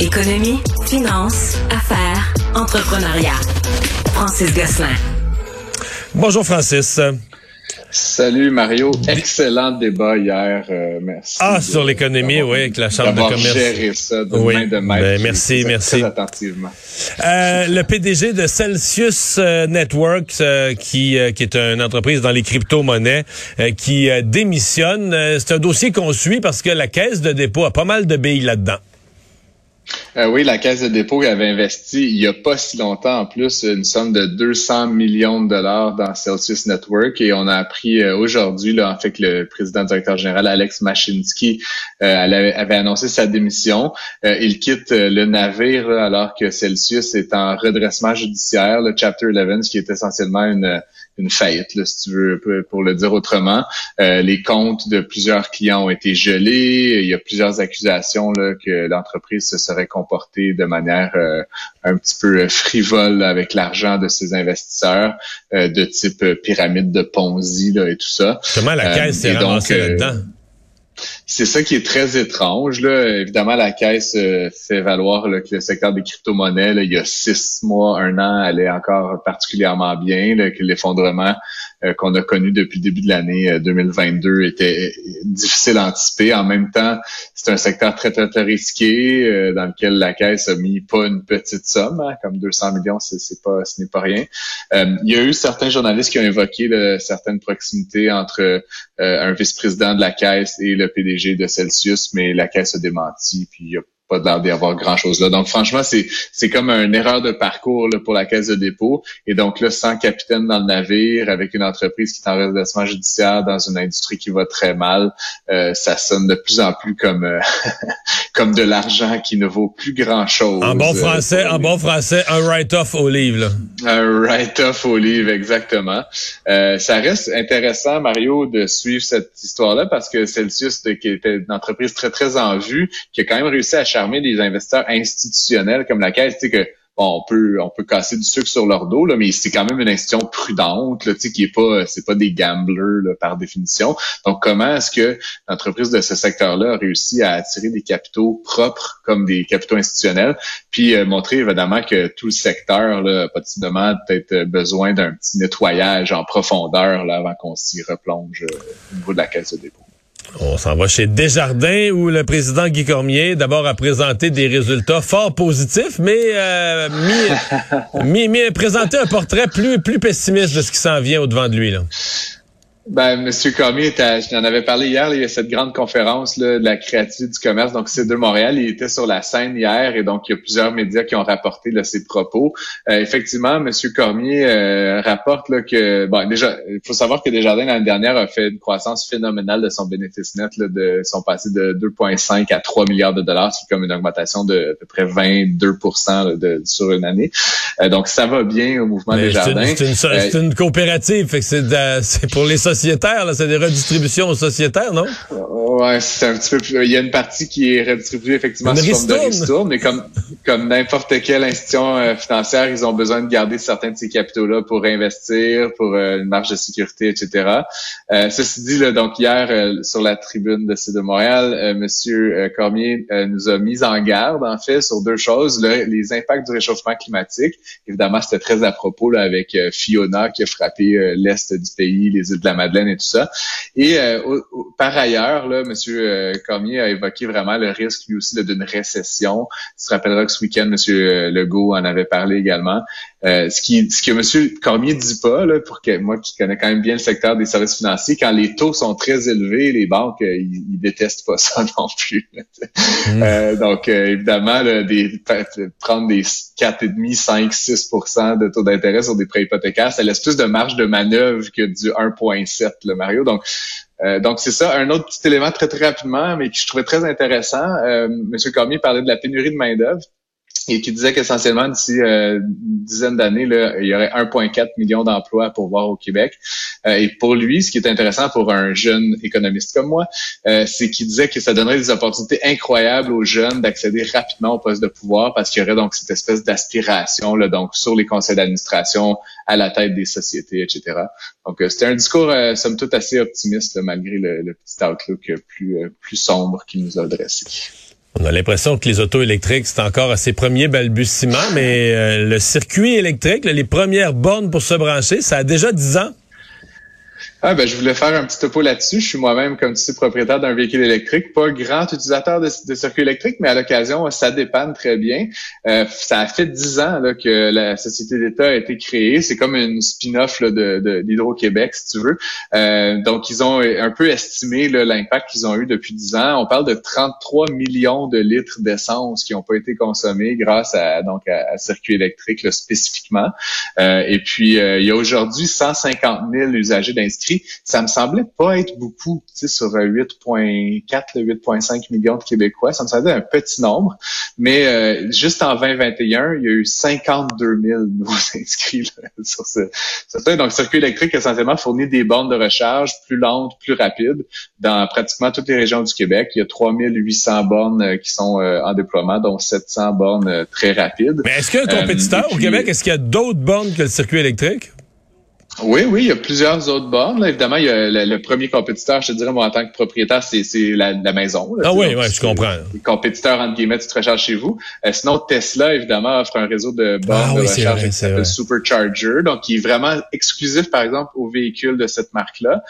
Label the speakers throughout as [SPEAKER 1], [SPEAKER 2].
[SPEAKER 1] Économie, finance, affaires, entrepreneuriat. Francis Gosselin.
[SPEAKER 2] Bonjour Francis.
[SPEAKER 3] Salut Mario, excellent débat hier. Euh, merci.
[SPEAKER 2] Ah, sur l'économie, oui, avec la Chambre de commerce.
[SPEAKER 3] géré ça de
[SPEAKER 2] oui.
[SPEAKER 3] main de maître.
[SPEAKER 2] Ben, merci, merci.
[SPEAKER 3] Très attentivement.
[SPEAKER 2] Euh, le PDG de Celsius euh, Networks, euh, qui, euh, qui est une entreprise dans les crypto-monnaies, qui démissionne. C'est un dossier qu'on suit parce que la Caisse de dépôt a pas mal de billes là-dedans.
[SPEAKER 3] Euh, oui, la Caisse de dépôt avait investi il y a pas si longtemps en plus une somme de 200 millions de dollars dans Celsius Network et on a appris euh, aujourd'hui en fait que le président directeur général Alex Machinsky euh, avait annoncé sa démission. il quitte le navire alors que Celsius est en redressement judiciaire, le Chapter 11 qui est essentiellement une une faillite, là, si tu veux, pour le dire autrement. Euh, les comptes de plusieurs clients ont été gelés. Il y a plusieurs accusations là, que l'entreprise se serait comportée de manière euh, un petit peu frivole avec l'argent de ses investisseurs, euh, de type pyramide de Ponzi là, et tout ça.
[SPEAKER 2] Comment la caisse s'est ramassée là-dedans?
[SPEAKER 3] C'est ça qui est très étrange. Là. Évidemment, la Caisse euh, fait valoir que le secteur des crypto-monnaies, il y a six mois, un an, allait encore particulièrement bien, que l'effondrement euh, qu'on a connu depuis le début de l'année 2022 euh, était difficile à anticiper. En même temps, c'est un secteur très, très, très risqué dans lequel la Caisse a mis pas une petite somme, hein, comme 200 millions, c'est pas, ce n'est pas rien. il y a eu certains journalistes qui ont évoqué certaines proximités entre un vice-président de la Caisse et le PDG de Celsius, mais la caisse a démenti, puis il a pas l'air d'y avoir grand-chose là. Donc, franchement, c'est c'est comme une erreur de parcours là, pour la caisse de dépôt. Et donc là, sans capitaine dans le navire, avec une entreprise qui est en redressement judiciaire dans une industrie qui va très mal, euh, ça sonne de plus en plus comme euh, comme de l'argent qui ne vaut plus grand-chose.
[SPEAKER 2] En bon français, en bon français, un write-off au livre.
[SPEAKER 3] Un write-off au livre, exactement. Euh, ça reste intéressant, Mario, de suivre cette histoire-là parce que Celsius, qui était une entreprise très, très en vue, qui a quand même réussi à des investisseurs institutionnels comme la Caisse, tu sais que on peut on peut casser du sucre sur leur dos là, mais c'est quand même une institution prudente là, tu sais qui est pas c'est pas des gamblers par définition. Donc comment est-ce que l'entreprise de ce secteur-là a réussi à attirer des capitaux propres comme des capitaux institutionnels, puis euh, montrer évidemment que tout le secteur là, a possiblement peut-être besoin d'un petit nettoyage en profondeur là avant qu'on s'y replonge euh, au niveau de la caisse de dépôt.
[SPEAKER 2] On s'en va chez Desjardins où le président Guy Cormier d'abord a présenté des résultats fort positifs, mais euh, mis, mis, présenté un portrait plus, plus pessimiste de ce qui s'en vient au-devant de lui. Là.
[SPEAKER 3] Ben, Monsieur Cormier, je en avais parlé hier, il y a cette grande conférence là, de la créativité du commerce, donc c'est de Montréal, il était sur la scène hier et donc il y a plusieurs médias qui ont rapporté là, ses propos. Euh, effectivement, Monsieur Cormier euh, rapporte là, que, bon, déjà, il faut savoir que Desjardins l'année dernière a fait une croissance phénoménale de son bénéfice net, là, de son passé de 2,5 à 3 milliards de dollars, ce qui est comme une augmentation de à peu près 22 de, sur une année. Euh, donc ça va bien au mouvement Desjardins.
[SPEAKER 2] C'est une, une, coopérative, fait que c'est pour les sociétaires, c'est des redistributions sociétaires, non?
[SPEAKER 3] Ouais, c'est un petit peu plus. Il y a une partie qui est redistribuée effectivement sous forme de ristourne, mais comme comme n'importe quelle institution euh, financière, ils ont besoin de garder certains de ces capitaux-là pour investir, pour euh, une marge de sécurité, etc. Euh, ceci dit, là, donc hier sur la tribune de C de Montréal, Monsieur Cormier nous a mis en garde en fait sur deux choses les impacts du réchauffement climatique. Évidemment, c'était très à propos là, avec Fiona qui a frappé l'est du pays, les îles de la Madeleine et tout ça. Et par ailleurs, là, M. Euh, Cormier a évoqué vraiment le risque lui aussi d'une récession. Tu te rappelleras que ce week-end, M. Legault en avait parlé également. Euh, ce, qui, ce que M. Cormier dit pas, là, pour que moi qui connais quand même bien le secteur des services financiers, quand les taux sont très élevés, les banques, euh, ils, détestent pas ça non plus. Mm. donc, évidemment, des, prendre des 4,5, 5, 6% de taux d'intérêt sur des prêts hypothécaires, ça laisse plus de marge de manœuvre que du 1,7, le Mario. Donc, euh, donc, c'est ça. Un autre petit élément très, très rapidement, mais que je trouvais très intéressant. Euh, Monsieur Cormier parlait de la pénurie de main-d'œuvre et qui disait qu'essentiellement d'ici euh, une dizaine d'années, il y aurait 1,4 million d'emplois pour voir au Québec. Euh, et pour lui, ce qui est intéressant pour un jeune économiste comme moi, euh, c'est qu'il disait que ça donnerait des opportunités incroyables aux jeunes d'accéder rapidement au poste de pouvoir parce qu'il y aurait donc cette espèce d'aspiration là, donc sur les conseils d'administration, à la tête des sociétés, etc. Donc c'était un discours somme toute assez optimiste malgré le, le, petit outlook plus plus sombre qu'il nous a dressé.
[SPEAKER 2] On a l'impression que les autos électriques, c'est encore à ses premiers balbutiements, mais euh, le circuit électrique, les premières bornes pour se brancher, ça a déjà 10 ans.
[SPEAKER 3] Ah ben je voulais faire un petit topo là-dessus. Je suis moi-même, comme tu sais, propriétaire d'un véhicule électrique, pas grand utilisateur de, de circuit électrique, mais à l'occasion, ça dépanne très bien. Euh, ça a fait dix ans là, que la société d'État a été créée. C'est comme une spin-off de, d'Hydro-Québec, si tu veux. Euh, donc ils ont un peu estimé l'impact qu'ils ont eu depuis dix ans. On parle de 33 millions de litres d'essence qui n'ont pas été consommés grâce à donc à, circuit électrique spécifiquement. Euh, et puis il y a aujourd'hui 150 000 usagers ça me semblait pas être beaucoup, tu sais, sur 8.4, 8.5 millions de Québécois. Ça me semblait un petit nombre. Mais euh, juste en 2021, il y a eu 52 000 nouveaux inscrits sur ce, ce Donc, Circuit électrique essentiellement fournit des bornes de recharge plus lentes, plus rapides dans pratiquement toutes les régions du Québec. Il y a 3800 bornes euh, qui sont euh, en déploiement, dont 700 bornes très rapides.
[SPEAKER 2] Mais est-ce qu'il y a un compétiteur au Québec? Est-ce qu'il y a d'autres bornes que le circuit électrique?
[SPEAKER 3] Oui, oui, il y a plusieurs autres bornes. Évidemment, il y a le, premier compétiteur, je te dirais, moi, en tant que propriétaire, c'est la, la, maison.
[SPEAKER 2] ah oui, oui, je comprends.
[SPEAKER 3] Les compétiteurs, entre guillemets, tu te recharges chez vous. Euh, sinon, Tesla, évidemment, offre un réseau de bornes ah, de recharge qui s'appelle Supercharger, donc qui est vraiment exclusif, par exemple, aux véhicules de cette marque-là.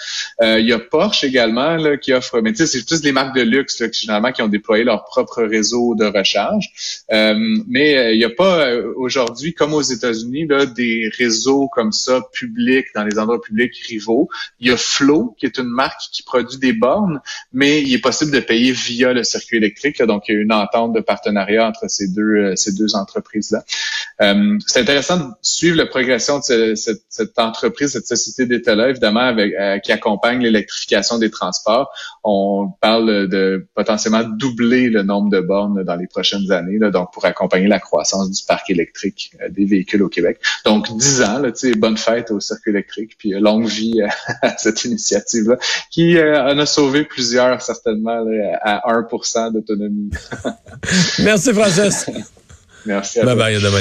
[SPEAKER 3] Euh, il y a Porsche également là, qui offre, mais tu sais, c'est plus des marques de luxe, là, qui, généralement, qui ont déployé leur propre réseau de recharge. Euh, mais euh, il n'y a pas aujourd'hui, comme aux États-Unis, là, des réseaux comme ça publics dans les endroits publics rivaux. Il y a Flow, qui est une marque qui produit des bornes, mais il est possible de payer via le circuit électrique. Donc, il y a une entente de partenariat entre ces deux, euh, entreprises-là. Euh, c'est intéressant de suivre la progression de cette, entreprise, cette société d'État-là, évidemment, euh, qui accompagne l'électrification des transports. On parle de potentiellement doubler le nombre de bornes dans les prochaines années, donc pour accompagner la croissance du parc électrique des véhicules au Québec. Donc, 10 ans, là, bonne fête au circuit électrique, puis euh, longue vie à cette initiative-là, qui euh, en a sauvé plusieurs certainement à 1% d'autonomie.
[SPEAKER 2] Merci Francis.
[SPEAKER 3] Merci à
[SPEAKER 2] bye bye, à demain.